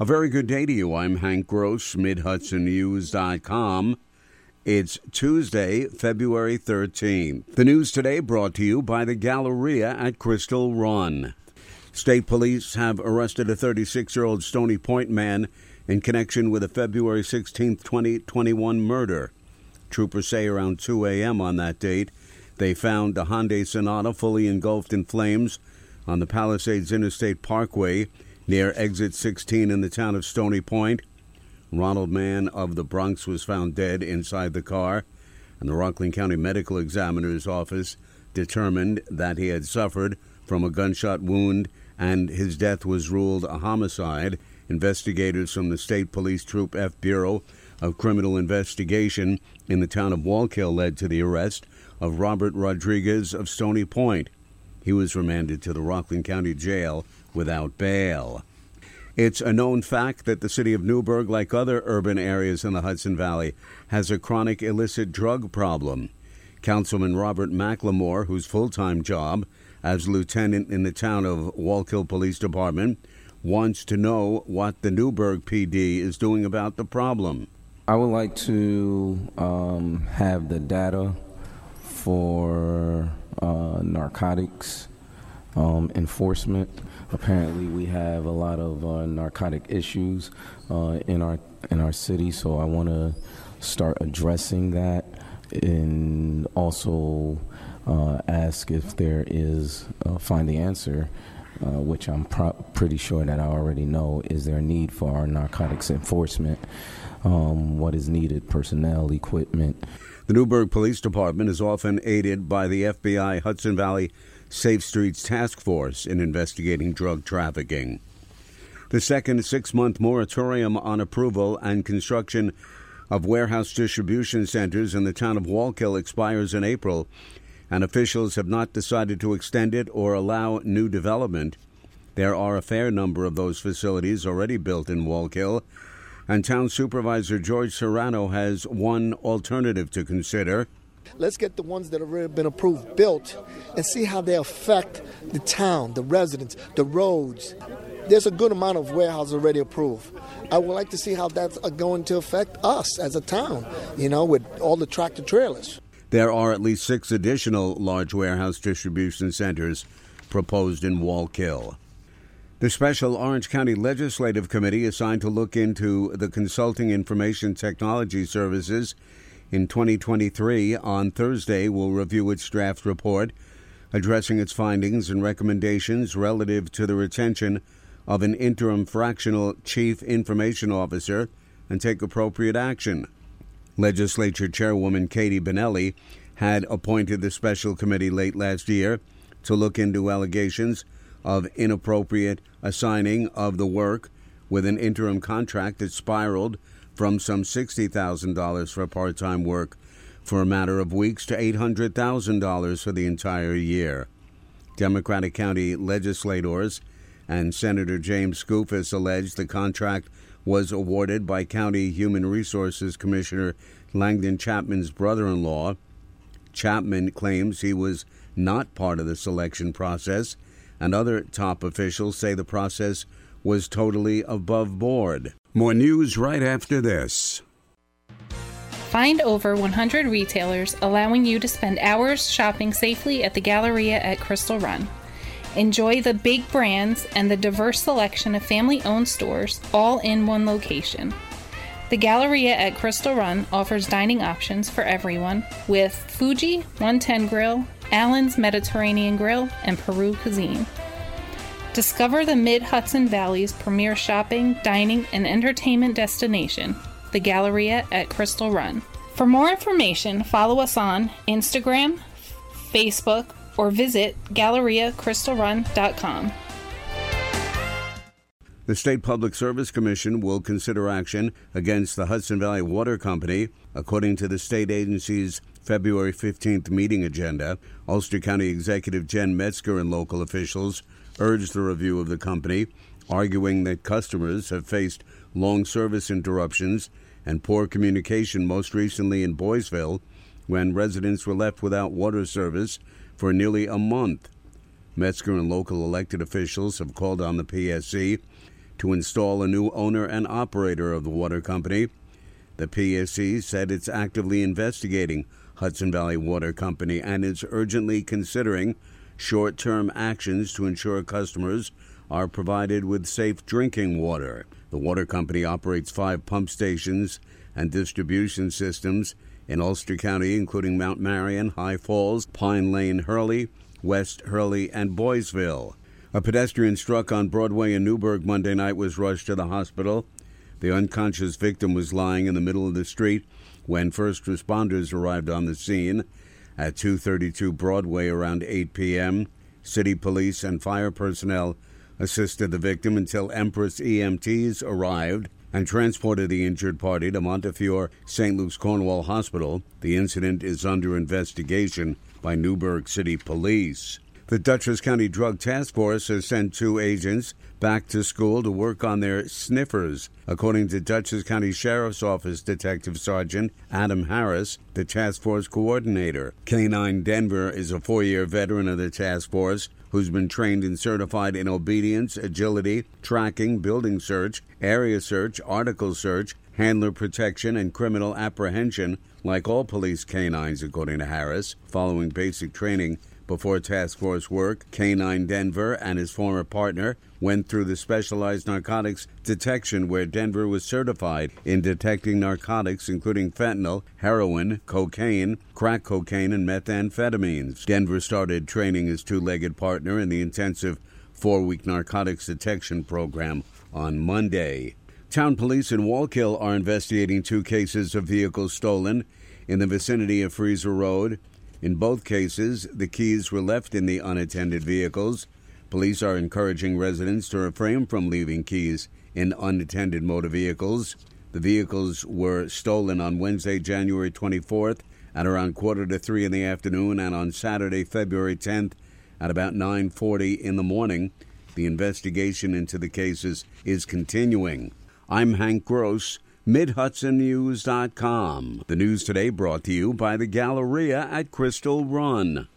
A very good day to you. I'm Hank Gross, MidHudsonNews.com. It's Tuesday, February 13th. The news today brought to you by the Galleria at Crystal Run. State police have arrested a 36 year old Stony Point man in connection with a February 16, 2021 murder. Troopers say around 2 a.m. on that date, they found a Hyundai Sonata fully engulfed in flames on the Palisades Interstate Parkway near exit 16 in the town of Stony Point. Ronald Mann of the Bronx was found dead inside the car, and the Rockland County Medical Examiner's Office determined that he had suffered from a gunshot wound and his death was ruled a homicide. Investigators from the State Police Troop F Bureau of Criminal Investigation in the town of Wallkill led to the arrest of Robert Rodriguez of Stony Point. He was remanded to the Rockland County Jail without bail. It's a known fact that the city of Newburgh, like other urban areas in the Hudson Valley, has a chronic illicit drug problem. Councilman Robert McLymore, whose full time job as lieutenant in the town of Wallkill Police Department, wants to know what the Newburgh PD is doing about the problem. I would like to um, have the data for uh, narcotics um, enforcement. Apparently, we have a lot of uh, narcotic issues uh, in our in our city, so I want to start addressing that, and also uh, ask if there is find the answer. Uh, which I'm pro- pretty sure that I already know. Is there a need for our narcotics enforcement? Um, what is needed? Personnel, equipment. The Newburgh Police Department is often aided by the FBI Hudson Valley Safe Streets Task Force in investigating drug trafficking. The second six month moratorium on approval and construction of warehouse distribution centers in the town of Wallkill expires in April, and officials have not decided to extend it or allow new development. There are a fair number of those facilities already built in Wallkill, and Town Supervisor George Serrano has one alternative to consider. Let's get the ones that have already been approved built and see how they affect the town, the residents, the roads. There's a good amount of warehouses already approved. I would like to see how that's going to affect us as a town, you know, with all the tractor trailers. There are at least six additional large warehouse distribution centers proposed in Wallkill. The special Orange County Legislative Committee assigned to look into the consulting information technology services in 2023 on Thursday will review its draft report addressing its findings and recommendations relative to the retention of an interim fractional chief information officer and take appropriate action. Legislature Chairwoman Katie Bonelli had appointed the special committee late last year to look into allegations of inappropriate assigning of the work with an interim contract that spiraled from some $60,000 for part time work for a matter of weeks to $800,000 for the entire year. Democratic County legislators and Senator James Skoufis alleged the contract was awarded by County Human Resources Commissioner Langdon Chapman's brother in law. Chapman claims he was not part of the selection process, and other top officials say the process was totally above board. More news right after this. Find over 100 retailers allowing you to spend hours shopping safely at the Galleria at Crystal Run. Enjoy the big brands and the diverse selection of family owned stores all in one location. The Galleria at Crystal Run offers dining options for everyone with Fuji 110 Grill, Allen's Mediterranean Grill, and Peru Cuisine. Discover the Mid Hudson Valley's premier shopping, dining, and entertainment destination, the Galleria at Crystal Run. For more information, follow us on Instagram, Facebook, or visit GalleriaCrystalRun.com. The State Public Service Commission will consider action against the Hudson Valley Water Company, according to the state agency's February 15th meeting agenda. Ulster County Executive Jen Metzger and local officials urged the review of the company, arguing that customers have faced long service interruptions and poor communication, most recently in Boiceville, when residents were left without water service for nearly a month. Metzger and local elected officials have called on the PSC to install a new owner and operator of the water company. The PSC said it's actively investigating Hudson Valley Water Company and is urgently considering short term actions to ensure customers are provided with safe drinking water. The water company operates five pump stations and distribution systems in Ulster County, including Mount Marion, High Falls, Pine Lane, Hurley, West Hurley, and Boiceville. A pedestrian struck on Broadway in Newburgh Monday night was rushed to the hospital. The unconscious victim was lying in the middle of the street when first responders arrived on the scene at 232 Broadway around 8 p.m. City police and fire personnel assisted the victim until Empress EMTs arrived and transported the injured party to Montefiore St. Luke's Cornwall Hospital. The incident is under investigation by Newburgh City Police. The Dutchess County Drug Task Force has sent two agents back to school to work on their sniffers. According to Dutchess County Sheriff's Office Detective Sergeant Adam Harris, the task force coordinator. K9 Denver is a four year veteran of the task force who's been trained and certified in obedience, agility, tracking, building search, area search, article search, handler protection, and criminal apprehension, like all police canines, according to Harris. Following basic training, before task force work, K9 Denver and his former partner went through the specialized narcotics detection where Denver was certified in detecting narcotics including fentanyl, heroin, cocaine, crack cocaine, and methamphetamines. Denver started training his two legged partner in the intensive four week narcotics detection program on Monday. Town police in Wallkill are investigating two cases of vehicles stolen in the vicinity of Freezer Road. In both cases, the keys were left in the unattended vehicles. Police are encouraging residents to refrain from leaving keys in unattended motor vehicles. The vehicles were stolen on Wednesday, January 24th at around quarter to 3 in the afternoon and on Saturday, February 10th at about 9:40 in the morning. The investigation into the cases is continuing. I'm Hank Gross MidHudsonNews.com. The news today brought to you by the Galleria at Crystal Run.